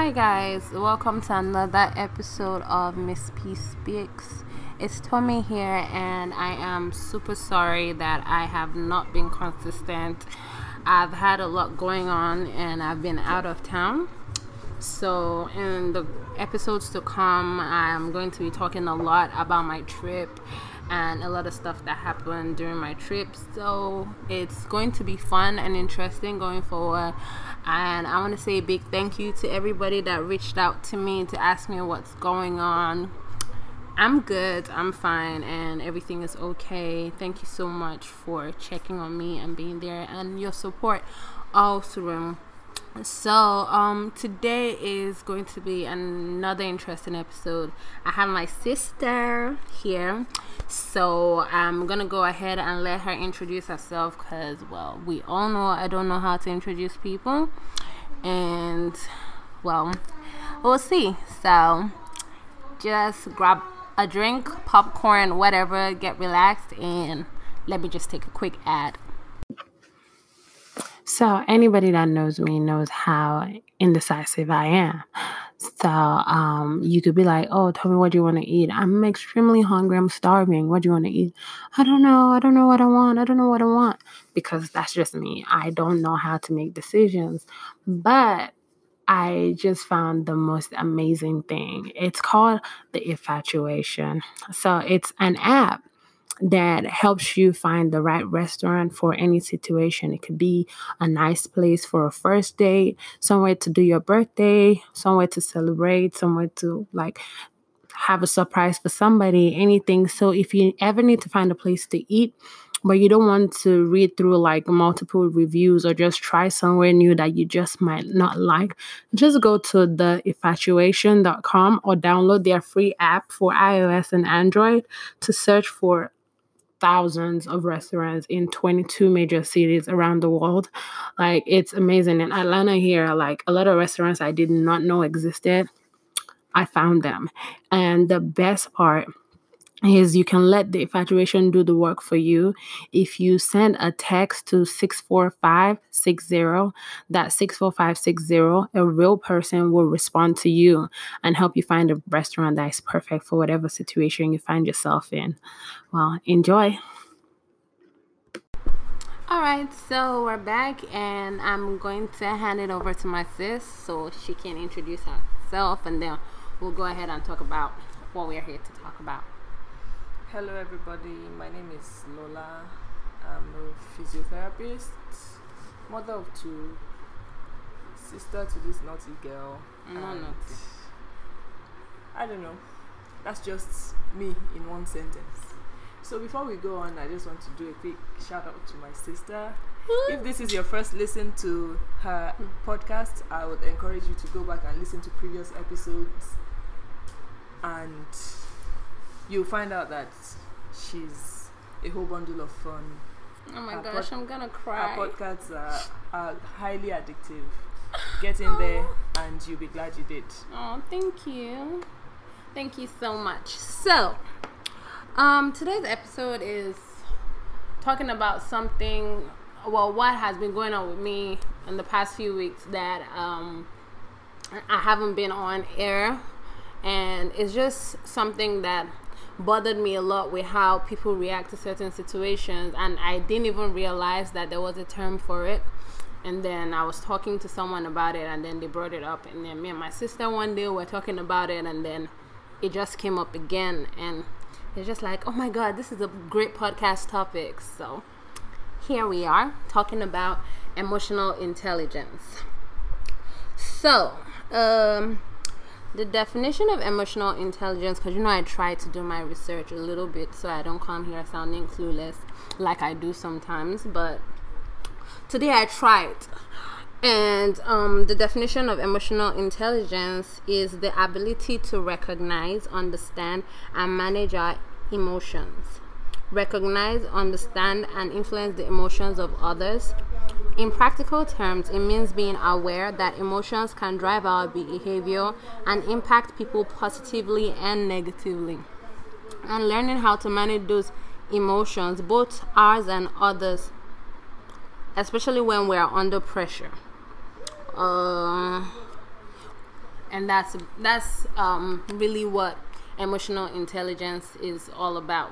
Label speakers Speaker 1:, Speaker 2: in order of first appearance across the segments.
Speaker 1: Hi, guys, welcome to another episode of Miss P Speaks. It's Tommy here, and I am super sorry that I have not been consistent. I've had a lot going on, and I've been out of town. So, in the episodes to come, I'm going to be talking a lot about my trip and a lot of stuff that happened during my trip. So, it's going to be fun and interesting going forward. And I want to say a big thank you to everybody that reached out to me to ask me what's going on. I'm good, I'm fine, and everything is okay. Thank you so much for checking on me and being there and your support all through. So, um, today is going to be another interesting episode. I have my sister here, so I'm gonna go ahead and let her introduce herself because, well, we all know I don't know how to introduce people, and well, we'll see. So, just grab a drink, popcorn, whatever, get relaxed, and let me just take a quick ad. So anybody that knows me knows how indecisive I am. So um, you could be like, "Oh, tell me what you want to eat." I'm extremely hungry. I'm starving. What do you want to eat? I don't know. I don't know what I want. I don't know what I want because that's just me. I don't know how to make decisions. But I just found the most amazing thing. It's called the Infatuation. So it's an app that helps you find the right restaurant for any situation. It could be a nice place for a first date, somewhere to do your birthday, somewhere to celebrate, somewhere to like have a surprise for somebody, anything. So if you ever need to find a place to eat, but you don't want to read through like multiple reviews or just try somewhere new that you just might not like, just go to the infatuation.com or download their free app for iOS and Android to search for thousands of restaurants in 22 major cities around the world. Like it's amazing. In Atlanta here, like a lot of restaurants I did not know existed, I found them. And the best part is you can let the infatuation do the work for you. If you send a text to 64560, that 64560, a real person will respond to you and help you find a restaurant that is perfect for whatever situation you find yourself in. Well, enjoy. All right, so we're back, and I'm going to hand it over to my sis so she can introduce herself, and then we'll go ahead and talk about what we're here to talk about.
Speaker 2: Hello, everybody. My name is Lola. I'm a physiotherapist, mother of two, sister to this naughty girl.
Speaker 1: No, not.
Speaker 2: I don't know. That's just me in one sentence. So before we go on, I just want to do a quick shout out to my sister. If this is your first listen to her podcast, I would encourage you to go back and listen to previous episodes and you'll find out that she's a whole bundle of fun.
Speaker 1: Oh my
Speaker 2: Her
Speaker 1: gosh,
Speaker 2: pod-
Speaker 1: I'm gonna cry.
Speaker 2: Her podcasts are, are highly addictive. Get in there and you'll be glad you did.
Speaker 1: Oh, thank you. Thank you so much. So, um, today's episode is talking about something. Well, what has been going on with me in the past few weeks that um, I haven't been on air, and it's just something that bothered me a lot with how people react to certain situations, and I didn't even realize that there was a term for it and then I was talking to someone about it, and then they brought it up, and then me and my sister one day were talking about it, and then it just came up again, and it's just like, oh my god, this is a great podcast topic. So here we are talking about emotional intelligence. So, um, the definition of emotional intelligence, because you know I try to do my research a little bit so I don't come here sounding clueless like I do sometimes, but today I tried. And um, the definition of emotional intelligence is the ability to recognize, understand, and manage our emotions. Recognize, understand, and influence the emotions of others. In practical terms, it means being aware that emotions can drive our behavior and impact people positively and negatively. And learning how to manage those emotions, both ours and others, especially when we are under pressure. Uh, and that's that's um, really what emotional intelligence is all about.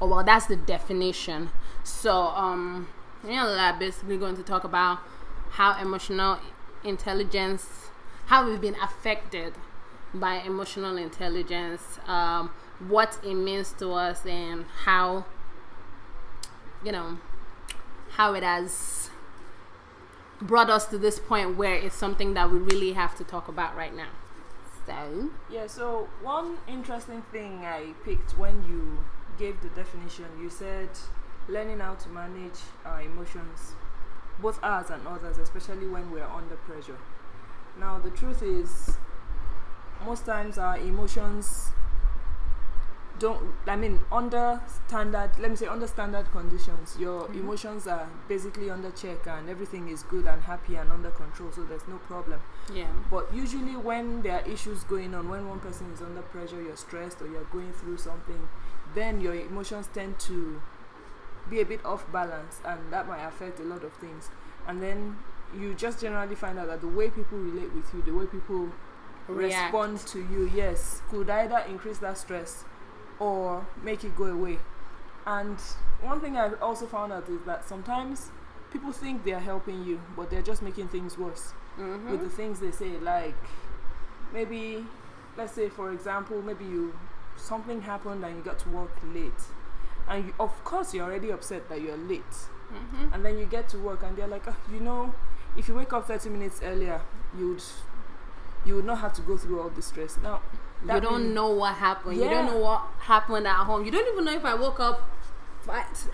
Speaker 1: Oh well, that's the definition. So um, know, I'm basically going to talk about how emotional intelligence, how we've been affected by emotional intelligence, um, what it means to us, and how you know how it has brought us to this point where it's something that we really have to talk about right now. So,
Speaker 2: Yeah, so one interesting thing I picked when you gave the definition, you said learning how to manage our emotions, both ours and others, especially when we're under pressure. Now, the truth is, most times our emotions don't i mean under standard let me say under standard conditions your
Speaker 1: Mhm.
Speaker 2: emotions are basically under check and everything is good and happy and under control so there's no problem
Speaker 1: yeah.
Speaker 2: but usually when there are issues going on when one person is under pressure you're stressed or you're going through something then your emotions tend to be a bit off balance and that might affect a lot of things and then you just generally find out that the way people relate with you the way people
Speaker 1: React.
Speaker 2: respond to you yes could either increase that stress or make it go away and one thing I've also found out is that sometimes people think they are helping you but they're just making things worse
Speaker 1: Mhm.
Speaker 2: with the things they say like maybe let's say for example maybe you something happened and you got to work late and you, of course you're already upset that you're late
Speaker 1: Mhm.
Speaker 2: and then you get to work and they're like oh, you know if you wake up 30 minutes earlier you'd you would not have to go through all this stress now
Speaker 1: You don't
Speaker 2: mean-
Speaker 1: know what happened. You don't know what happened at home. You don't even know if I woke up.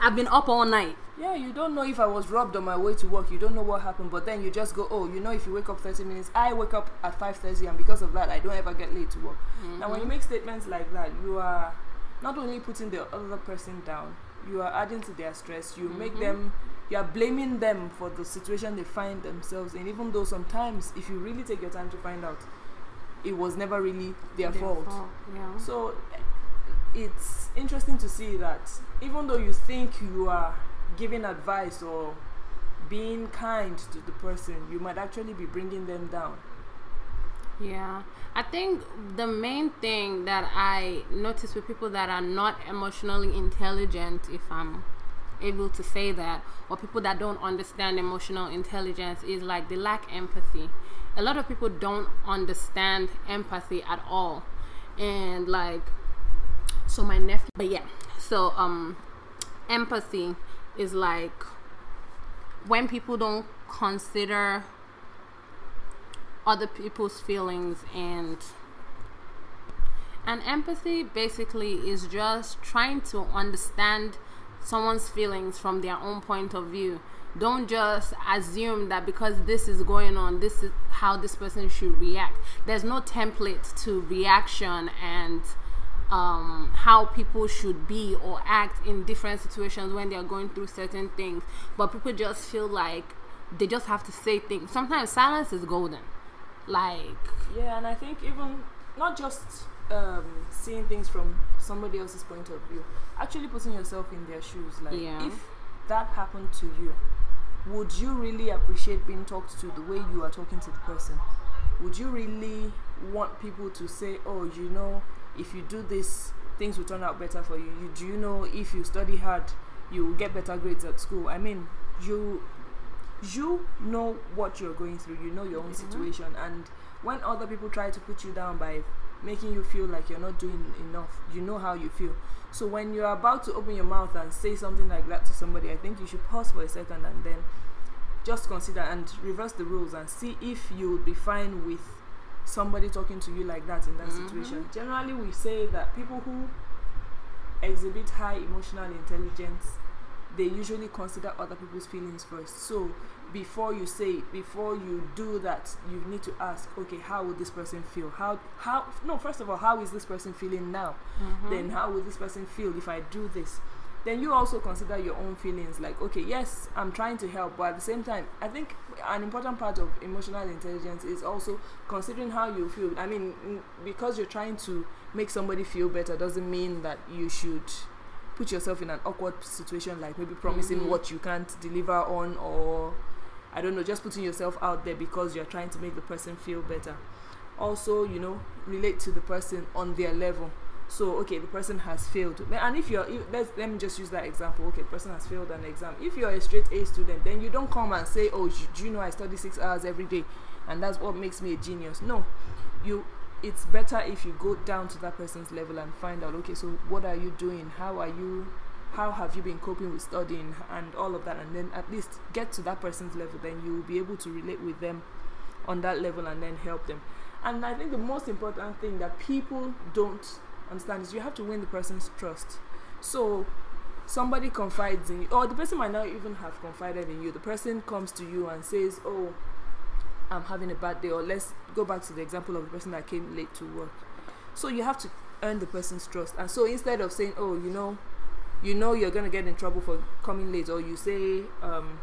Speaker 1: I've been up all night.
Speaker 2: Yeah, you don't know if I was robbed on my way to work. You don't know what happened, but then you just go, oh, you know, if you wake up 30 minutes, I wake up at 5:30, and because of that, I don't ever get late to work. Now, when you make statements like that, you are not only putting the other person down, you are adding to their stress. You make
Speaker 1: Mhm.
Speaker 2: them, you are blaming them for the situation they find themselves in, even though sometimes, if you really take your time to find out, it was never really their, fault.
Speaker 1: Yeah.
Speaker 2: So it's interesting to see that even though you think you are giving advice or being kind to the person, you might actually be bringing them down.
Speaker 1: Yeah, I think the main thing that I notice with people that are not emotionally intelligent, if I'm able to say that, or people that don't understand emotional intelligence, is like they lack empathy. A lot of people don't understand empathy at all, and like, so my nephew, but yeah, so um, empathy is like when people don't consider other people's feelings and and empathy basically is just trying to understand someone's feelings from their own point of view. Don't just assume that because this is going on this is how this person should react. There's no template to reaction and um, how people should be or act in different situations when they are going through certain things. But people just feel like they just have to say things. Sometimes silence is golden like
Speaker 2: Yeah, and I think even not just um, seeing things from somebody else's point of view, actually putting yourself in their shoes. Like,
Speaker 1: Yeah.
Speaker 2: if that happened to you, would you really appreciate being talked to the way you are talking to the person? Would you really want people to say, "Oh, you know, if you do this, things will turn out better for you"? you do you know if you study hard, you will get better grades at school? I mean, you you know what you're going through you know your own
Speaker 1: Mhm.
Speaker 2: situation and when other people try to put you down by making you feel like you're not doing enough you know how you feel so when you're about to open your mouth and say something like that to somebody i think you should pause for a second and then just consider and reverse the rules and see if you would be fine with somebody talking to you like that in that
Speaker 1: Mhm.
Speaker 2: situation generally we say that people who exhibit high emotional intelligence they usually consider other people's feelings first. So before you say before you do that, you need to ask, okay, how would this person feel? How how no, first of all, how is this person feeling now?
Speaker 1: mhm.
Speaker 2: Then how will this person feel if I do this? Then you also consider your own feelings like, okay, yes, I'm trying to help, but at the same time, I think an important part of emotional intelligence is also considering how you feel. I mean, because you're trying to make somebody feel better doesn't mean that you should put yourself in an awkward situation like maybe promising
Speaker 1: Mhm.
Speaker 2: what you can't deliver on or I don't know, just putting yourself out there because you're trying to make the person feel better. also you know relate to the person on their level. So okay the person has failed. And if you're if, let's let me just use that example. Okay the person has failed an exam. If you're a straight a student then you don't come and say oh do you know i study six hours every day and that's what makes me a genius. No. You it's better if you go down to that person's level and find out okay so what are you doing? How are you how have you been coping with studying and all of that? And then at least get to that person's level then you will be able to relate with them on that level and then help them. And i think the most important thing that people don't understand is you have to win the person's trust. So somebody confides in you or the person might not even have confided in you. The person comes to you and says oh i'm having a bad day or let's go back to the example of the person that came late to work. So you have to earn the person's trust. And so instead of saying oh you know you know you're going to get in trouble for coming late or you say um,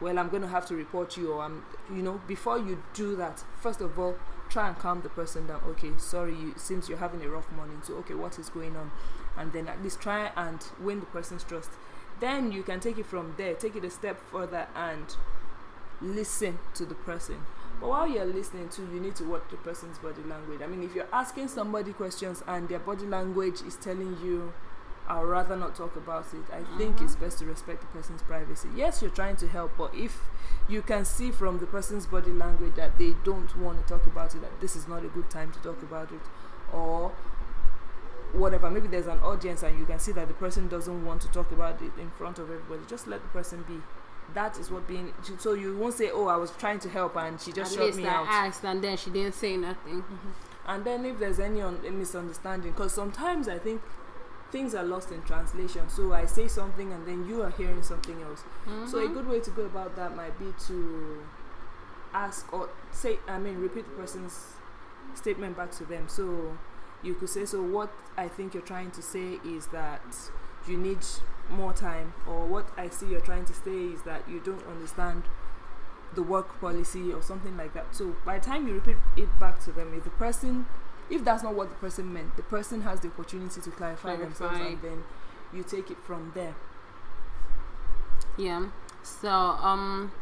Speaker 2: well i'm going to have to report you or i'm you know before you do that first of all try and calm the person down. Okay sorry you, seems you're having a rough morning so okay what is going on? And then at least try and win the person's trust. Then you can take it from there take it a step further and listen to the person but while you're listening to you need to watch the person's body language i mean if you're asking somebody questions and their body language is telling you I'd rather not talk about it. I mm-hmm. think it's best to respect the person's privacy. Yes, you're trying to help, but if you can see from the person's body language that they don't want to talk about it, that this is not a good time to talk about it, or whatever, maybe there's an audience and you can see that the person doesn't want to talk about it in front of everybody, just let the person be. That is what being. So you won't say, "Oh, I was trying to help and she just At shut me
Speaker 1: I
Speaker 2: out."
Speaker 1: asked and then she didn't say nothing.
Speaker 2: Mm-hmm. And then if there's any un- misunderstanding, because sometimes I think things are lost in translation. So I say something and then you are hearing something else. Mm-hmm. So a good way to go about that might be to ask or say, I mean, repeat the person's statement back to them. So you could say, so what I think you're trying to say is that you need more time, or what I see you're trying to say is that you don't understand the work policy or something like that. So by the time you repeat it back to them, if the person if that's not what the person meant, the person has the opportunity to clarify, clarify. themselves and then you take it from there.
Speaker 1: Yeah. So, um,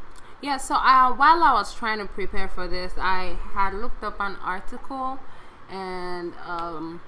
Speaker 1: yeah, so I, while I was trying to prepare for this, I had looked up an article and um,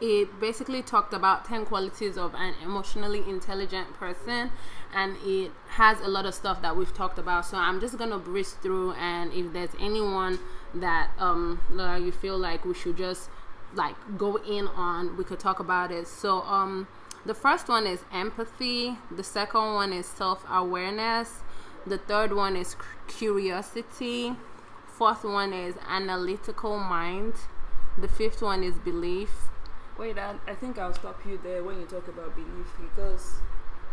Speaker 1: it basically talked about 10 qualities of an emotionally intelligent person and it has a lot of stuff that we've talked about. So i'm just gonna breeze through and if there's anyone that um you feel like we should just like go in on we could talk about it. So um the first one is empathy. The second one is self-awareness. The third one is curiosity. Fourth one is analytical mind. The fifth one is belief
Speaker 2: wait I, I think i'll stop you there when you talk about belief because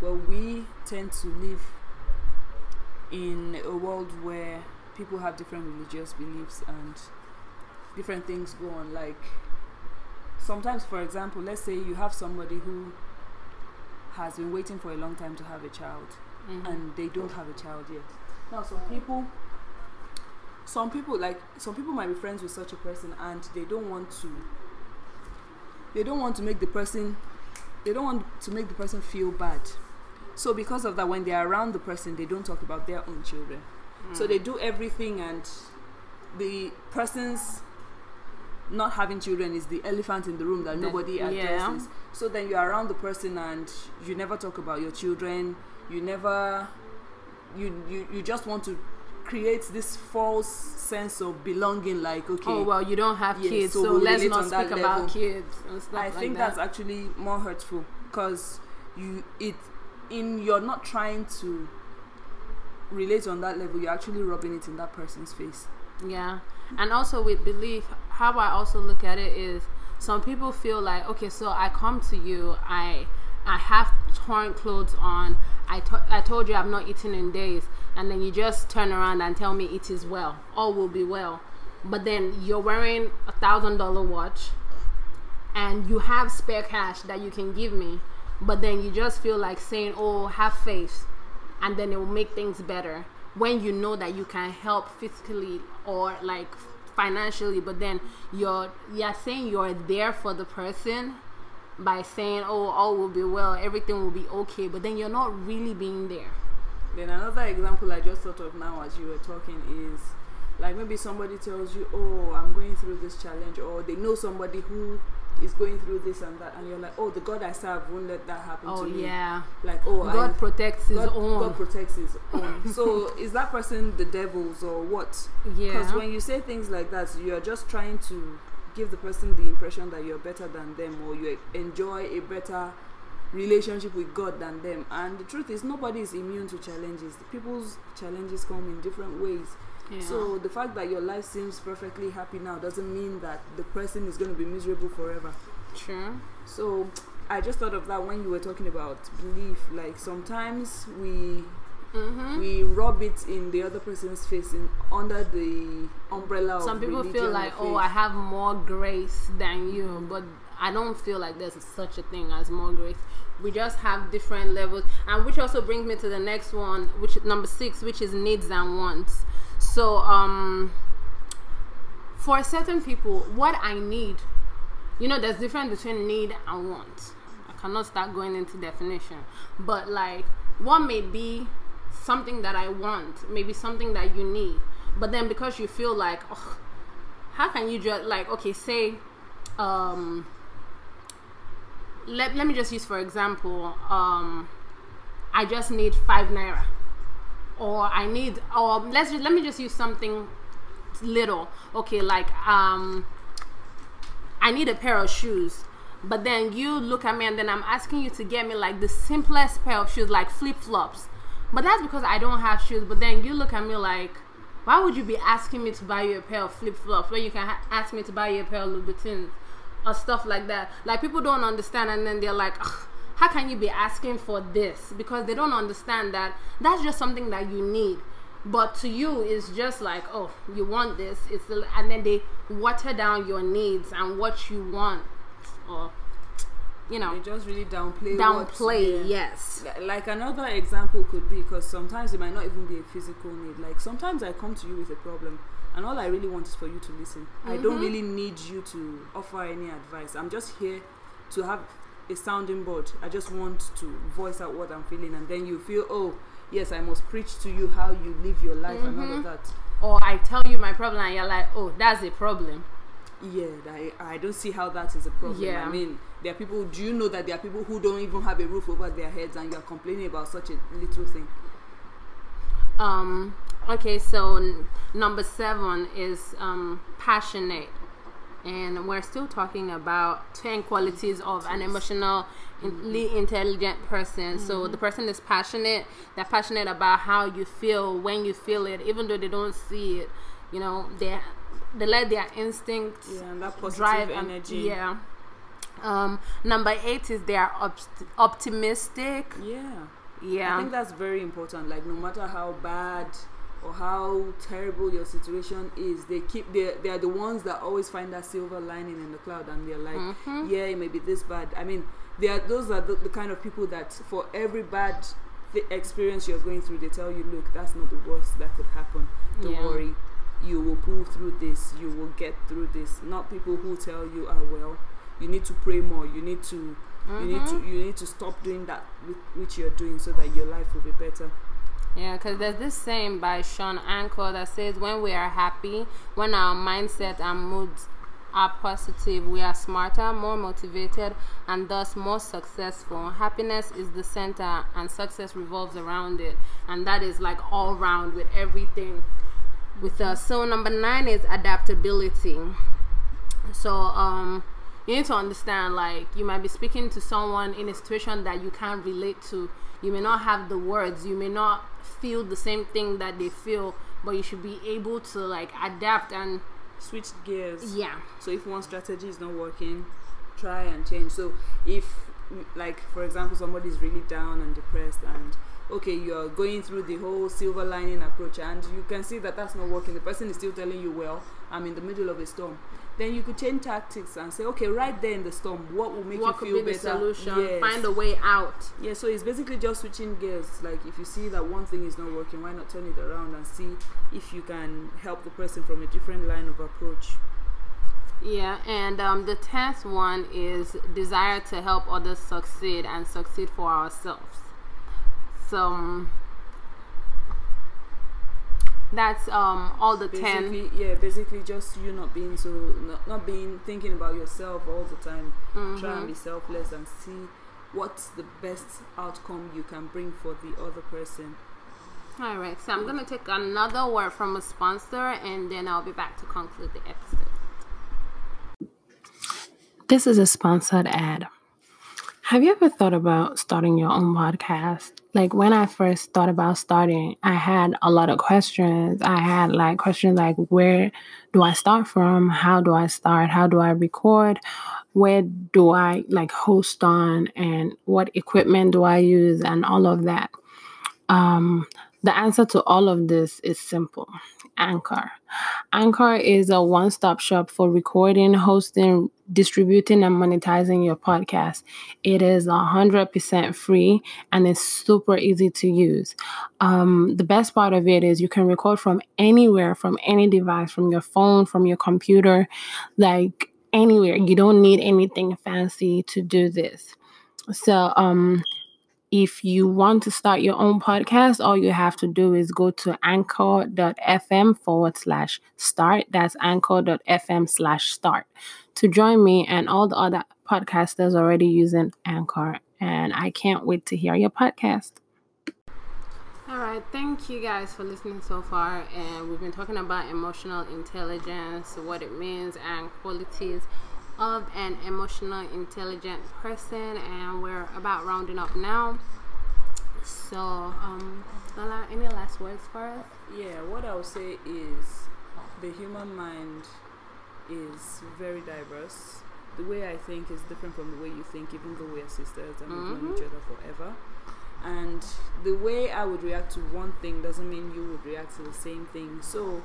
Speaker 2: well we tend to live in a world where people have different religious beliefs and different things go on. Like sometimes, for example, let's say you have somebody who has been waiting for a long time to have a child mm-hmm. and they don't have a child yet. Now, some people, some people like some people might be friends with such a person and they don't want to. They don't want to make the person. They don't want to make the person feel bad. So because of that, when they are around the person, they don't talk about their own children. So they do everything, and the person's not having children is the elephant in the room that nobody addresses. Yeah. So then you're around the person, and you never talk about your children. You never, you you, you just want to create this false sense of belonging like okay
Speaker 1: oh well you don't have yes, kids so, so let's not speak about kids i
Speaker 2: like think
Speaker 1: that.
Speaker 2: that's actually more hurtful because you it in you're not trying to relate on that level, you're actually rubbing it in that person's face.
Speaker 1: Yeah. And also with belief, how I also look at it is some people feel like, okay, so I come to you, I I have torn clothes on. I, to- I told you I've not eaten in days, and then you just turn around and tell me it is well, all will be well. But then you're wearing a thousand dollar watch, and you have spare cash that you can give me, but then you just feel like saying, "Oh, have faith," and then it will make things better. When you know that you can help physically or like financially but then you're you're saying you're there for the person by saying oh all will be well everything will be okay but then you're not really being there
Speaker 2: then another example i just thought of now as you were talking is like maybe somebody tells you oh i'm going through this challenge or they know somebody who is going through this and that and you're like oh the god i serve won't let that happen
Speaker 1: Oh
Speaker 2: to me
Speaker 1: yeah.
Speaker 2: like oh
Speaker 1: God
Speaker 2: I,
Speaker 1: protects his
Speaker 2: God,
Speaker 1: own.
Speaker 2: God protects his own so is that person the devil's or what
Speaker 1: yeah.
Speaker 2: because when you say things like that you're just trying to give the person the impression that you're better than them or you enjoy a better relationship with God than them. And the truth is, nobody is immune to challenges. People's challenges come in different ways.
Speaker 1: yeah.
Speaker 2: So the fact that your life seems perfectly happy now doesn't mean that the person is going to be miserable forever.
Speaker 1: true.
Speaker 2: So I just thought of that when you were talking about belief. Like sometimes we
Speaker 1: Mm-hmm.
Speaker 2: we rub it in the other person's face in under the umbrella of
Speaker 1: Some people feel like, oh. I have more grace than you, but I don't feel like there's such a thing as more grace. We just have different levels, and which also brings me to the next one, which is number six, which is needs and wants. So, um, for certain people, what I need, you know, there's difference between need and want. I cannot start going into definition, but like, what may be something that I want, maybe something that you need, but then because you feel like, oh, how can you just like, okay, say, um, let, let me just use for example, um, I just need five naira, or I need, or let's just, let me just use something little. Okay, like um, I need a pair of shoes. But then you look at me and then I'm asking you to get me like the simplest pair of shoes, like flip flops. But that's because I don't have shoes. But then you look at me like, why would you be asking me to buy you a pair of flip flops when you can ha- ask me to buy you a pair of Louboutins or stuff like that? Like people don't understand, and then they're like, "Ugh, how can you be asking for this? Because they don't understand that that's just something that you need. But to you, it's just like, oh, you want this. It's and then they water down your needs and what you want, or you know,
Speaker 2: they just really downplay
Speaker 1: downplay.
Speaker 2: what, yeah.
Speaker 1: Yes.
Speaker 2: Like another example could be because sometimes it might not even be a physical need. Like sometimes I come to you with a problem, and all I really want is for you to listen. I don't
Speaker 1: Mhm.
Speaker 2: really need you to offer any advice. I'm just here to have a sounding board. I just want to voice out what I'm feeling, and then you feel, oh, yes, I must preach to you how you live your life and all of that.
Speaker 1: Or I tell you my problem, and you're like, oh, that's a problem.
Speaker 2: Yeah, I, I don't see how that is a problem.
Speaker 1: Yeah.
Speaker 2: I mean, there are people, do you know that there are people who don't even have a roof over their heads and you are complaining about such a little thing?
Speaker 1: Um, okay, so n- number seven is um, passionate. And we're still talking about 10 qualities of an emotionally intelligent person. So the person is passionate. They're passionate about how you feel when you feel it, even though they don't see it. You know, they they let their instincts
Speaker 2: Yeah, and that positive
Speaker 1: drive and-
Speaker 2: energy.
Speaker 1: yeah. Um, number eight is they are opt- optimistic.
Speaker 2: Yeah.
Speaker 1: Yeah.
Speaker 2: I think that's very important. Like no matter how bad or how terrible your situation is, they keep they they are the ones that always find that silver lining in the cloud, and they're like,
Speaker 1: Mhm.
Speaker 2: yeah, it may be this bad. I mean, they are those are the, the kind of people that for every bad th- experience you're going through, they tell you, look, that's not the worst that could happen. Don't
Speaker 1: Yeah.
Speaker 2: worry, you will pull through this. You will get through this. Not people who tell you, ah, well, you need to pray more. You need to you need to
Speaker 1: Mhm.
Speaker 2: you need to stop doing that with, which you're doing so that your life will be better
Speaker 1: Yeah, because there's this saying by Shawn Achor that says, when we are happy, when our mindset and moods are positive, we are smarter, more motivated, and thus more successful. Happiness is the center, and success revolves around it. And that is like all round with everything with us. So, number nine is adaptability. So, um, you need to understand like you might be speaking to someone in a situation that you can't relate to. You may not have the words. You may not feel the same thing that they feel but you should be able to like adapt and
Speaker 2: switch gears.
Speaker 1: Yeah.
Speaker 2: So if one strategy is not working try and change. So if like for example somebody is really down and depressed okay you're going through the whole silver lining approach and you can see that that's not working the person is still telling you well i'm in the middle of a storm then you could change tactics and say okay right there in the storm what will make
Speaker 1: what
Speaker 2: you
Speaker 1: could
Speaker 2: feel
Speaker 1: be the
Speaker 2: better
Speaker 1: solution
Speaker 2: Yes.
Speaker 1: find a way out
Speaker 2: Yeah, so it's basically just switching gears. Like if you see that one thing is not working, why not turn it around and see if you can help the person from a different line of approach.
Speaker 1: yeah and um, the tenth one is desire to help others succeed and succeed for ourselves um,
Speaker 3: That's um all the ten.
Speaker 2: basically yeah basically just you not being so not, not being thinking about yourself all the time try and be selfless and see what's the best outcome you can bring for the other person
Speaker 3: All right, so I'm gonna take another word from a sponsor, and then I'll be back to conclude the episode. This is a sponsored ad. Have you ever thought about starting your own podcast? Like when I first thought about starting, I had a lot of questions. I had like questions like where do I start from? How do I start? How do I record? Where do I like host on and what equipment do I use and all of that? Um, the answer to all of this is simple Anchor. Anchor is a one stop shop for recording, hosting, distributing, and monetizing your podcast. It is 100% free and it's super easy to use. Um, the best part of it is you can record from anywhere, from any device, from your phone, from your computer, like anywhere. You don't need anything fancy to do this. So, um, if you want to start your own podcast, all you have to do is go to anchor.fm forward slash start. That's anchor.fm slash start to join me and all the other podcasters already using Anchor. And I can't wait to hear your podcast. All right, thank you guys for listening so far. And we've been talking about emotional intelligence, what it means, and qualities of an emotional intelligent person and we're about rounding up now. So um Lala, any last words for us?
Speaker 2: Yeah what i would say is the human mind is very diverse. The way i think is different from the way you think even though we're sisters and we've known each other forever. And the way i would react to one thing doesn't mean you would react to the same thing. So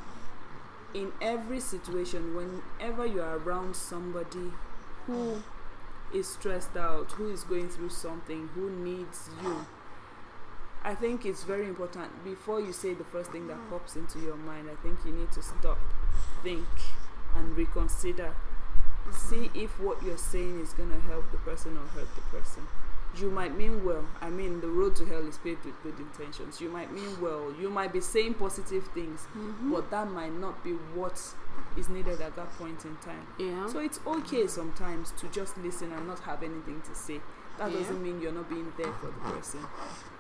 Speaker 2: in every situation, whenever you are around somebody who hmm. is stressed out, who is going through something, who needs you, I think it's very important before you say the first thing that hmm. pops into your mind. I think you need to stop, think, and reconsider. Hmm. See if what you're saying is going to help the person or hurt the person you might mean well. I mean, the road to hell is paved with good intentions. You might mean well. You might be saying positive things,
Speaker 3: Mm-hmm.
Speaker 2: but that might not be what is needed at that point in time.
Speaker 3: yeah
Speaker 2: So it's okay sometimes to just listen and not have anything to say. That
Speaker 3: Yeah.
Speaker 2: doesn't mean you're not being there for the person.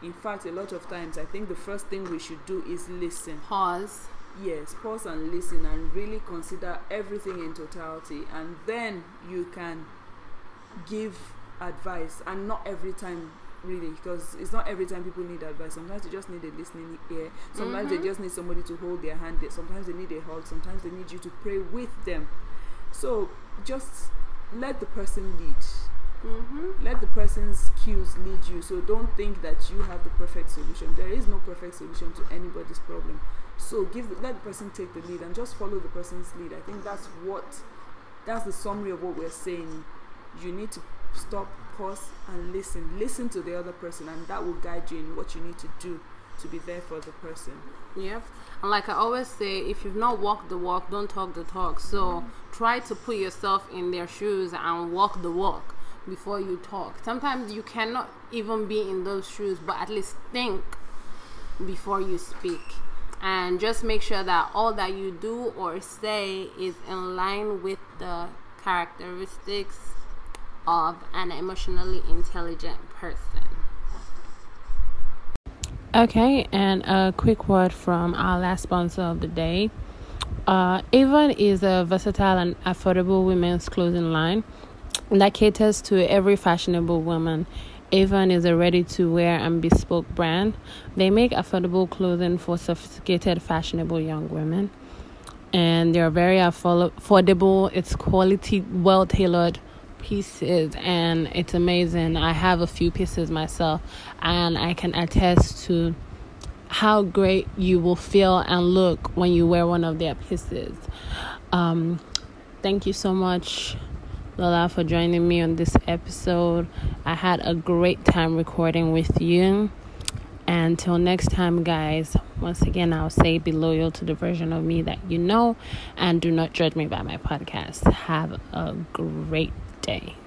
Speaker 2: In fact, a lot of times, I think the first thing we should do is listen.
Speaker 3: pause
Speaker 2: Yes, pause and listen and really consider everything in totality, and then you can give advice. And not every time, really, because it's not every time people need advice. Sometimes they just need a listening ear. Sometimes
Speaker 3: Mhm.
Speaker 2: they just need somebody to hold their hand. Sometimes they need a hug. Sometimes they need you to pray with them. So just let the person lead
Speaker 3: mm-hmm.
Speaker 2: let the person's cues lead you so don't think that you have the perfect solution there is no perfect solution to anybody's problem so give the, let the person take the lead and just follow the person's lead i think that's what that's the summary of what we're saying you need to stop pause and listen listen to the other person and that will guide you in what you need to do to be there for the person
Speaker 3: Yep. And like I always say, if you've not walked the walk, don't talk the talk. So mm-hmm. try to put yourself in their shoes and walk the walk before you talk. Sometimes you cannot even be in those shoes, but at least think before you speak. And just make sure that all that you do or say is in line with the characteristics of an emotionally intelligent person. Okay, and a quick word from our last sponsor of the day. Uh, Avon is a versatile and affordable women's clothing line that caters to every fashionable woman. Avon is a ready to wear and bespoke brand. They make affordable clothing for sophisticated, fashionable young women. And they're very affordable, it's quality, well tailored pieces, and it's amazing. I have a few pieces myself, and I can attest to how great you will feel and look when you wear one of their pieces. Um, thank you so much, Lola, for joining me on this episode. I had a great time recording with you. Until next time, guys, once again, I'll say be loyal to the version of me that you know and do not judge me by my podcast. Have a great day.